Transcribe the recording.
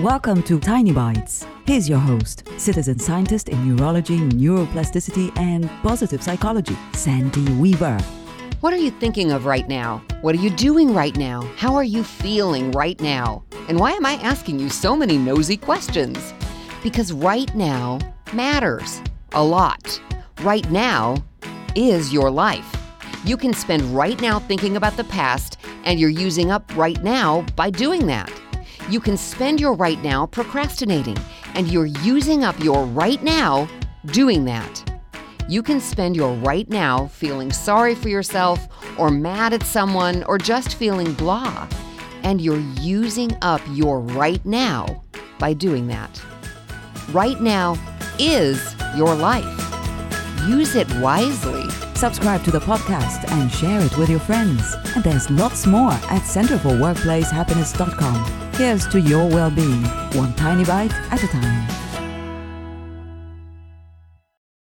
Welcome to Tiny Bites. Here's your host, citizen scientist in neurology, neuroplasticity, and positive psychology, Sandy Weaver. What are you thinking of right now? What are you doing right now? How are you feeling right now? And why am I asking you so many nosy questions? Because right now matters a lot. Right now is your life. You can spend right now thinking about the past, and you're using up right now by doing that. You can spend your right now procrastinating, and you're using up your right now doing that. You can spend your right now feeling sorry for yourself, or mad at someone, or just feeling blah, and you're using up your right now by doing that. Right now is your life. Use it wisely. Subscribe to the podcast and share it with your friends. And there's lots more at centerforworkplacehappiness.com. Here's to your well being, one tiny bite at a time.